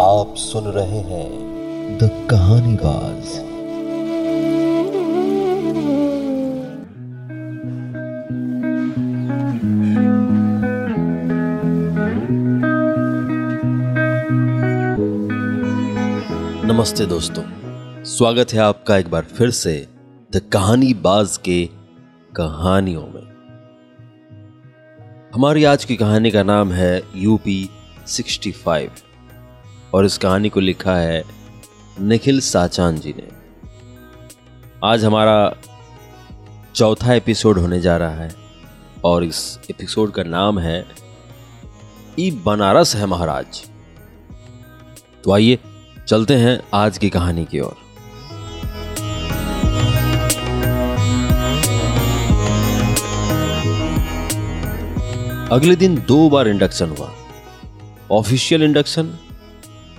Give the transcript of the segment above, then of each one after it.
आप सुन रहे हैं द कहानी बाज नमस्ते दोस्तों, स्वागत है आपका एक बार फिर से द कहानी बाज के कहानियों में। हमारी आज की कहानी का नाम है यूपी 65 और इस कहानी को लिखा है निखिल साचान जी ने। आज हमारा चौथा एपिसोड होने जा रहा है और इस एपिसोड का नाम है ई बनारस है महाराज। तो आइए, चलते हैं आज की कहानी की ओर। अगले दिन दो बार इंडक्शन हुआ। Official induction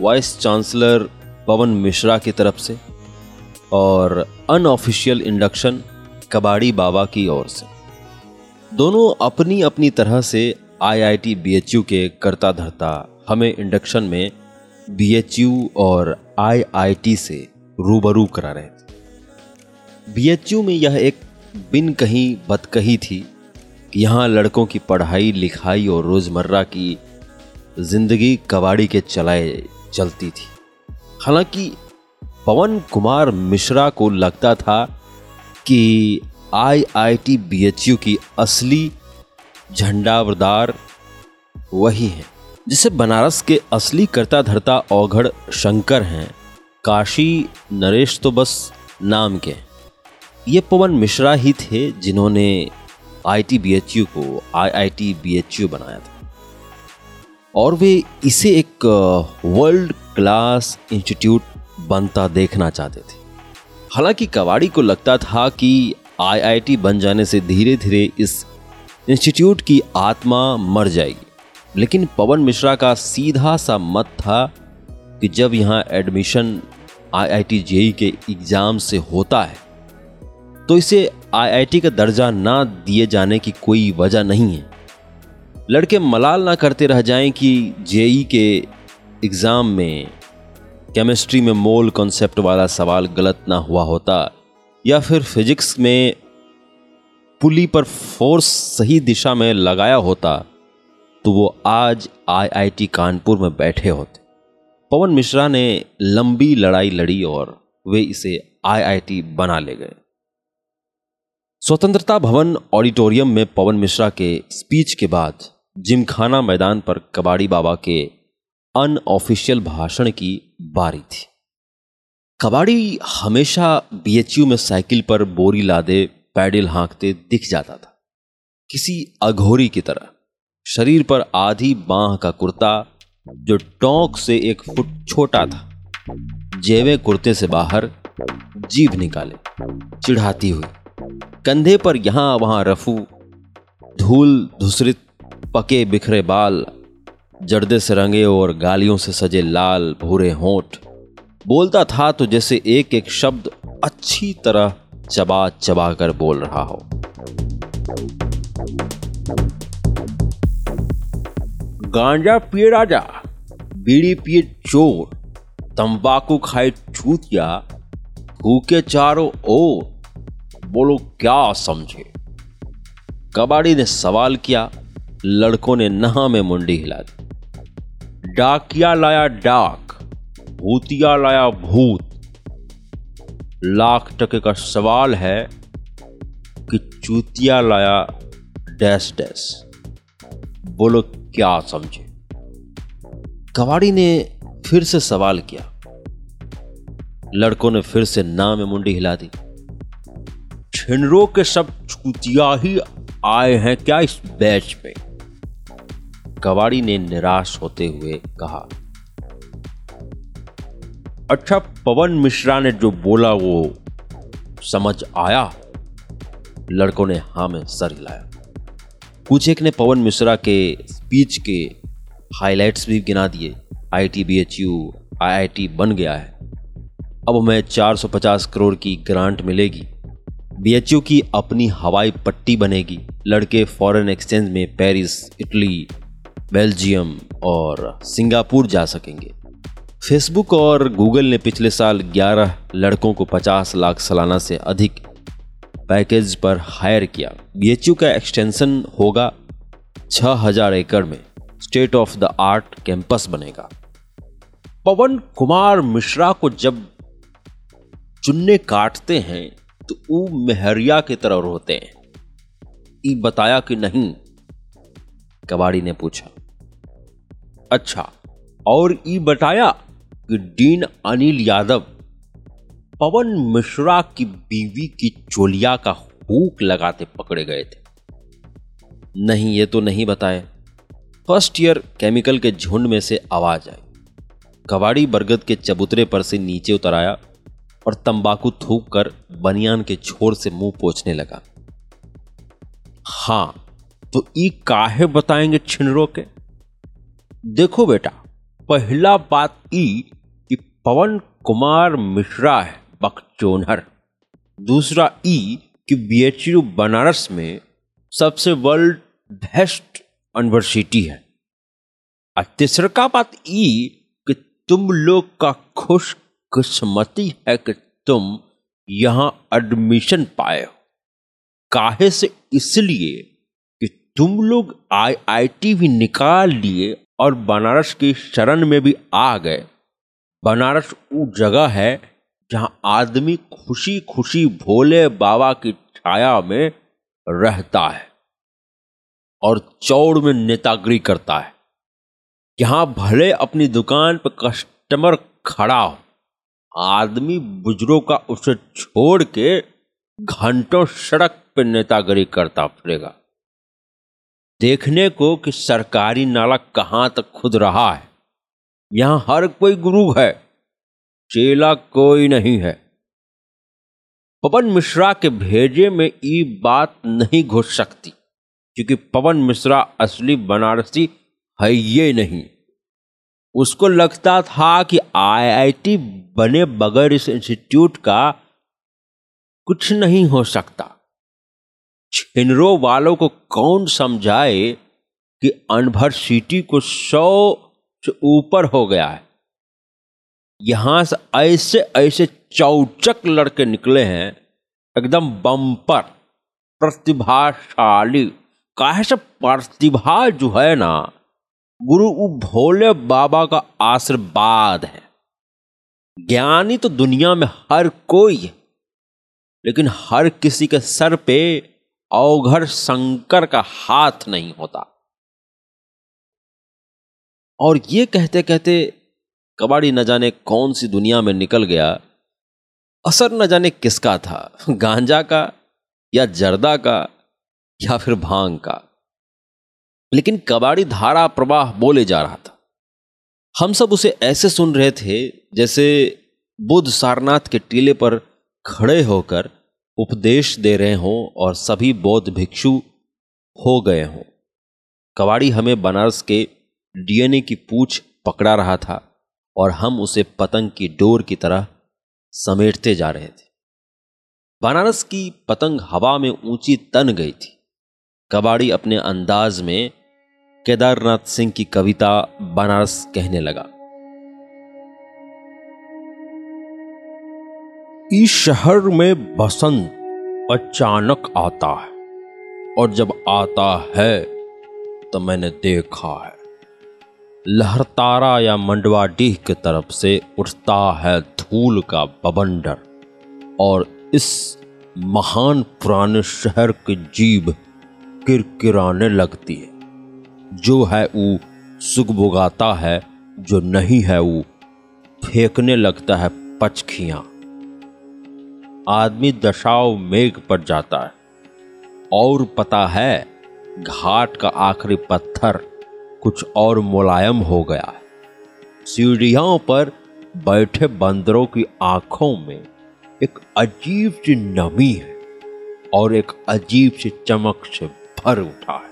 vice chancellor Pawan Mishra की तरफ़ से और अनऑफिशियल इंडक्शन कबाड़ी बाबा की ओर से। दोनों अपनी अपनी तरह से आईआईटी बीएचयू के करता धरता हमें इंडक्शन में बीएचयू और आईआईटी से रूबरू करा रहे थे। बीएचयू में यह एक बिन कहीं बदकही थी। यहाँ लड़कों की पढ़ाई, लिखाई और रोज़मर्रा की ज़िंदगी कबाड़ी के चलाए चलती थी। हालाँकि पवन कुमार मिश्रा को लगता था कि आईआईटी बीएचयू की असली झंडावरदार वही है, जिसे बनारस के असली करता धरता औघड़ शंकर हैं। काशी, नरेश तो बस नाम के ये पवन मिश्रा ही थे जिन्होंने आईटी बीएचयू को आईआईटी बीएचयू बनाया था। और वे इसे एक वर्ल्ड क्लास इंस्टीट्यूट बनता देखना चाहते थे। हालाँकि कवाड़ी को लगता था कि आईआईटी बन जाने से धीरे धीरे इस इंस्टीट्यूट की आत्मा मर जाएगी। लेकिन पवन मिश्रा का सीधा सा मत था कि जब यहाँ एडमिशन आईआईटी जेई के एग्ज़ाम से होता है तो इसे आईआईटी का दर्जा ना दिए जाने की कोई वजह नहीं है। लड़के मलाल ना करते रह जाएँ कि जेई के एग्ज़ाम में, केमिस्ट्री में मोल कॉन्सेप्ट वाला सवाल गलत ना हुआ होता, या फिर फिजिक्स में पुली पर फोर्स सही दिशा में लगाया होता तो वो आज आईआईटी कानपुर में बैठे होते। पवन मिश्रा ने लंबी लड़ाई लड़ी और वे इसे आईआईटी बना ले गए। स्वतंत्रता भवन ऑडिटोरियम में पवन मिश्रा के स्पीच के बाद जिमखाना मैदान पर कबाड़ी बाबा के अनऑफिशियल भाषण की बारी थी। कबाड़ी हमेशा बीएचयू में साइकिल पर बोरी लादे, पैडल हाँकते दिख जाता था। किसी अघोरी की तरह, शरीर पर आधी बांह का कुर्ता, जो टोंक से एक फुट छोटा था, जेवे कुर्ते से बाहर जीभ निकाले, चिढ़ाती हुई, कंधे पर यहाँ वहाँ रफू धूल धुसरित पके बिखरे बाल, जर्दे से रंगे और गालियों से सजे लाल भूरे होंठ। बोलता था तो जैसे एक एक शब्द अच्छी तरह चबा चबा कर बोल रहा हो। गांजा पिए राजा, बीड़ी पिए चोर, तंबाकू खाए चूतिया, भूखे चारों ओर, बोलो क्या समझे? कबाड़ी ने सवाल किया लड़कों ने नहा में मुंडी हिला दी। डाकिया लाया डाक, भूतिया लाया भूत। लाख टके का सवाल है कि चूतिया लाया डैश डैश। बोलो, क्या समझे? कवाड़ी ने फिर से सवाल किया। लड़कों ने फिर से ना में मुंडी हिला दी। छिनरों के सब चूतिया ही आए हैं क्या इस बैच पे कवाड़ी ने निराश होते हुए कहा अच्छा पवन मिश्रा ने जो बोला वो समझ आया? लड़कों ने हा में सर हिलाया। कुछ एक ने पवन मिश्रा के स्पीच के हाइलाइट्स भी गिना दिए। I T B H U, I I T बन गया है। अब हमें 450 करोड़ की ग्रांट मिलेगी। बी एच यू की अपनी हवाई पट्टी बनेगी। लड़के फॉरेन एक्सचेंज में पेरिस, इटली बेल्जियम और सिंगापुर जा सकेंगे। फेसबुक और गूगल ने पिछले साल 11 लड़कों को 50 लाख सालाना से अधिक पैकेज पर हायर किया। बीएचयू का एक्सटेंशन होगा 6000 एकड़ में। State of the art campus बनेगा। पवन कुमार मिश्रा को जब चुन्ने काटते हैं तो वो मेहरिया की तरह रोते हैं। ई बताया कि नहीं, कबाड़ी ने पूछा। अच्छा और ई बताया कि डीन अनिल यादव पवन मिश्रा की बीवी की चोलिया का हुक लगाते पकड़े गए थे। नहीं, ये तो नहीं बताए। फ़र्स्ट ईयर केमिकल के झुंड में से आवाज़ आई। कबाड़ी बरगद के चबूतरे पर से नीचे उतर आया और तंबाकू थूक कर बनियान के छोर से मुँह पोछने लगा। हाँ तो ई काहे बताएँगे छिनरो के? देखो बेटा, पहला बात ई कि पवन कुमार मिश्रा है बकचोनहर दूसरा ई कि बीएचयू बनारस में सबसे वर्ल्ड बेस्ट यूनिवर्सिटी है। और तीसरा बात ई कि तुम लोग का खुश किस्मती है कि तुम यहाँ एडमिशन पाए हो। काहे से इसलिए कि तुम लोग आईआईटी भी निकाल लिए और बनारस की शरण में भी आ गए। बनारस वो जगह है जहाँ आदमी खुशी खुशी भोले बाबा की छाया में रहता है और चौड़ में नेतागिरी करता है। यहाँ भले अपनी दुकान पर कस्टमर खड़ा हो, आदमी बुज़ुर्गों का उसे छोड़ के घंटों सड़क पर नेतागिरी करता फिरेगा। देखने को कि सरकारी नाला कहाँ तक खुद रहा है। यहाँ हर कोई गुरु है, चेला कोई नहीं है। पवन मिश्रा के भेजे में ये बात नहीं घुस सकती, क्योंकि पवन मिश्रा असली बनारसी है ये नहीं। उसको लगता था कि आईआईटी बने बगैर इस इंस्टीट्यूट का कुछ नहीं हो सकता। छिनरो वालों को कौन समझाए कि अनभर सिटी को सौ से ऊपर हो गया है? यहाँ से ऐसे ऐसे चौचक लड़के निकले हैं, एकदम बम्पर प्रतिभाशाली। काहे से प्रतिभा जो है ना, गुरु भोले बाबा का आशीर्वाद है। ज्ञानी तो दुनिया में हर कोई है, लेकिन हर किसी के सर पे अवघर शंकर का हाथ नहीं होता। और ये कहते कहते कबाड़ी न जाने कौन सी दुनिया में निकल गया, असर न जाने किसका था, गांजा का या जर्दा का या फिर भाँग का। लेकिन कबाड़ी धारा प्रवाह बोले जा रहा था। हम सब उसे ऐसे सुन रहे थे जैसे बुद्ध सारनाथ के टीले पर खड़े होकर उपदेश दे रहे हों और सभी बौद्ध भिक्षु हो गए हों। कवाड़ी हमें बनारस के डीएनए की पूछ पकड़ा रहा था और हम उसे पतंग की डोर की तरह समेटते जा रहे थे। बनारस की पतंग हवा में ऊँची तन गई थी। कबाड़ी अपने अंदाज में केदारनाथ सिंह की कविता बनारस कहने लगा। इस शहर में बसंत अचानक आता है, और जब आता है तो मैंने देखा है। लहरतारा या मंडवाडीह की तरफ़ से उठता है धूल का बबंडर और इस महान पुराने शहर की जीव किरकिराने लगती है। जो है वो सुगबुगाता है, जो नहीं है वो फेंकने लगता है पचखियाँ। आदमी दशाव मेघ पर जाता है। और पता है, घाट का आखिरी पत्थर कुछ और मुलायम हो गया है। सीढ़ियों पर बैठे बंदरों की आँखों में एक अजीब सी नमी है और एक अजीब सी चमक से भर उठा है।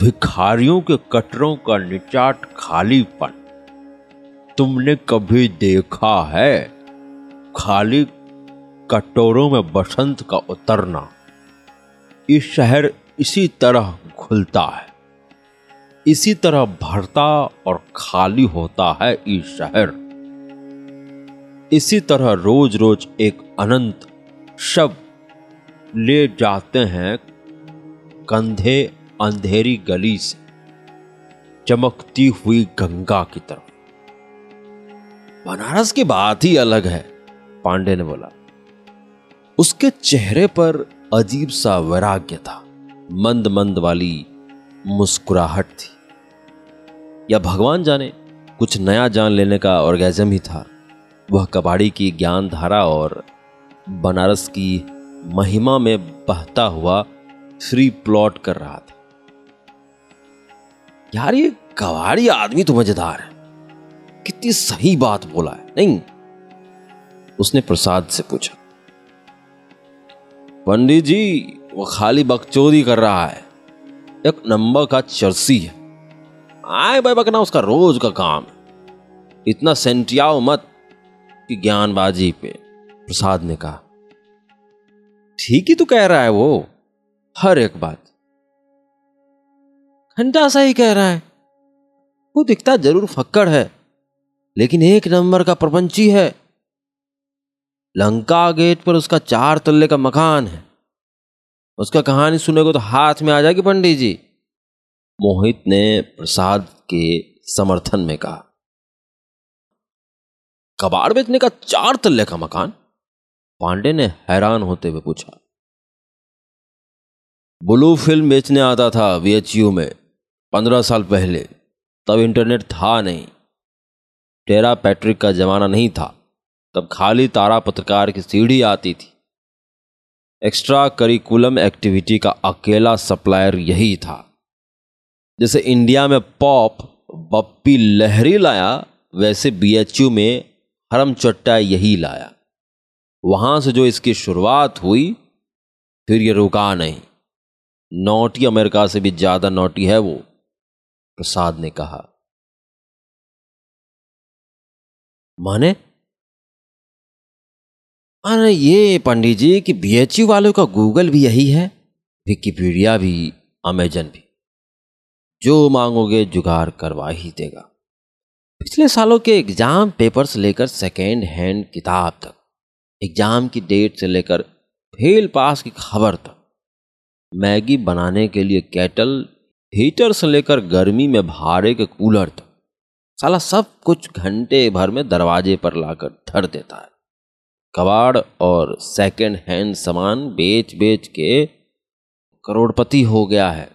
भिखारियों के कटरों का निचाट खालीपन तुमने कभी देखा है? खाली कटोरों में बसंत का उतरना इस शहर इसी तरह खुलता है। इसी तरह भरता और खाली होता है ये शहर। इसी तरह रोज रोज एक अनंत शव ले जाते हैं कंधे अंधेरी गली से, चमकती हुई गंगा की तरफ़। बनारस की बात ही अलग है। पांडे ने बोला, उसके चेहरे पर अजीब सा वैराग्य था मंद मंद वाली मुस्कुराहट थी। या भगवान जाने, कुछ नया जान लेने का ऑर्गेजम ही था। वह कबाड़ी की ज्ञान धारा और बनारस की महिमा में बहता हुआ फ्री प्लॉट कर रहा था। यार, ये कबाड़ी आदमी तो मज़ेदार है। कितनी सही बात बोला है, नहीं? उसने प्रसाद से पूछा, पंडित जी, वो खाली बकचोदी कर रहा है। एक नंबर का चर्सी है। आए भाई बकना, उसका रोज का काम इतना सेंटियाओ मत कि ज्ञानबाजी पे प्रसाद ने कहा, ठीक ही तो कह रहा है वो, हर एक बात। घंटा सा ही कह रहा है। वो दिखता ज़रूर फक्कड़ है, लेकिन एक नंबर का प्रपंची है। लंका गेट पर उसका चार तल्ले का मकान है। उसका कहानी सुने को तो हाथ में आ जाएगी पंडित जी मोहित ने प्रसाद के समर्थन में कहा, कबाड़ बेचने का चार तल्ले का मकान? पांडे ने हैरान होते हुए पूछा, ब्लू फ़िल्म बेचने आता था वीएचयू में पंद्रह साल पहले, तब इंटरनेट था नहीं टेरा पैट्रिक का जमाना नहीं था। तब खाली तारा पत्रकार की सीढ़ी आती थी। एक्स्ट्रा करिकुलम एक्टिविटी का अकेला सप्लायर यही था। जैसे इंडिया में पॉप बप्पी लहरी लाया, वैसे बीएचयू में हरम चट्टा यही लाया। वहाँ से जो इसकी शुरुआत हुई, फिर ये रुका नहीं। नोटी अमेरिका से भी ज़्यादा नोटी है वो, प्रसाद ने कहा। माने अरे ये पंडित जी कि बीएचयू वालों का गूगल भी यही है विकिपीडिया भी अमेजन भी। जो मांगोगे जुगाड़ करवा ही देगा। पिछले सालों के एग्ज़ाम पेपर्स लेकर सेकेंड हैंड किताब तक एग्ज़ाम की डेट से लेकर फेल पास की खबर तक, मैगी बनाने के लिए कैटल हीटर से लेकर गर्मी में भारे के कूलर तक, साला सब कुछ घंटे भर में दरवाजे पर लाकर धर देता है। कबाड़ और सेकंड हैंड सामान बेच बेच के करोड़पति हो गया है।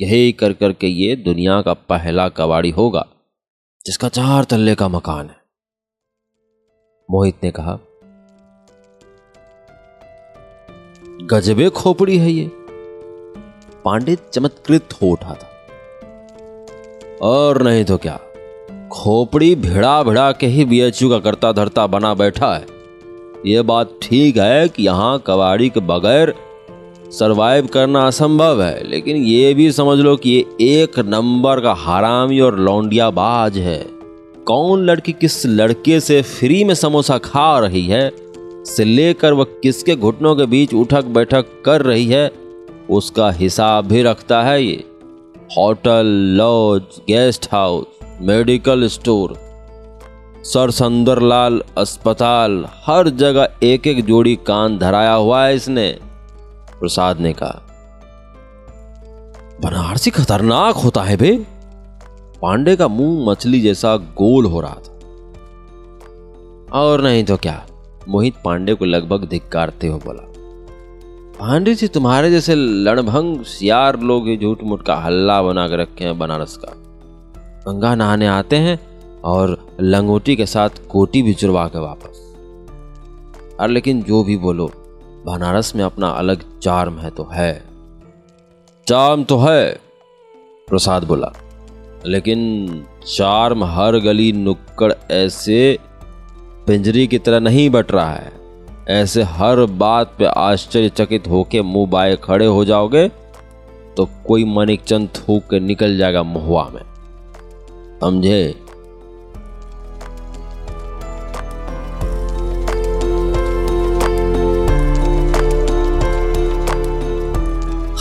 यही कर कर के ये दुनिया का पहला कबाड़ी होगा, जिसका चार तल्ले का मकान है। मोहित ने कहा, गजबे खोपड़ी है ये। पांडे चमत्कृत हो उठा था। और नहीं तो क्या? खोपड़ी भिड़ा भिड़ा के ही बीएचयू का करता धरता बना बैठा है। ये बात ठीक है कि यहाँ कबाड़ी के बगैर सरवाइव करना असंभव है, लेकिन ये भी समझ लो कि ये एक नंबर का हरामी और लौंडिया बाज है। कौन लड़की किस लड़के से फ्री में समोसा खा रही है, से लेकर वह किसके घुटनों के बीच उठक बैठक कर रही है, उसका हिसाब भी रखता है ये। Hotel lodge guest house medical store, sir Sundarlal अस्पताल, हर जगह एक एक जोड़ी कान धराया हुआ है इसने, प्रसाद ने कहा। बनारसी खतरनाक होता है बे। पांडे का मुँह मछली जैसा गोल हो रहा था। और नहीं तो क्या, मोहित पांडे को लगभग धिक्कारते हुए बोला। पांडे जी तुम्हारे जैसे लड़भंग, सियार लोग झूठ मूठ का हल्ला बना के रखे हैं बनारस का। गंगा नहाने आते हैं और लंगोटी के साथ कोटी भी चुरवा के वापस। और लेकिन जो भी बोलो, बनारस में अपना अलग चार्म है तो है। चार्म तो है, प्रसाद बोला। लेकिन चार्म हर गली नुक्कड़ ऐसे पिंजरी की तरह नहीं बट रहा है। ऐसे हर बात पे आश्चर्यचकित होके मुँह बाए खड़े हो जाओगे तो कोई मनिक चंद थूक के निकल जाएगा महुआ में। समझे?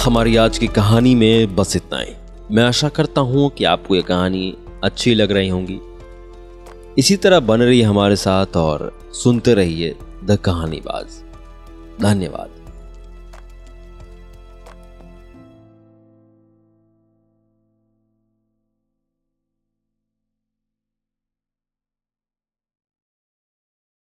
हमारी आज की कहानी में बस इतना ही। मैं आशा करता हूँ कि आपको यह कहानी अच्छी लग रही होंगी। इसी तरह बन रही हमारे साथ और सुनते रहिए द कहानीबाज। धन्यवाद।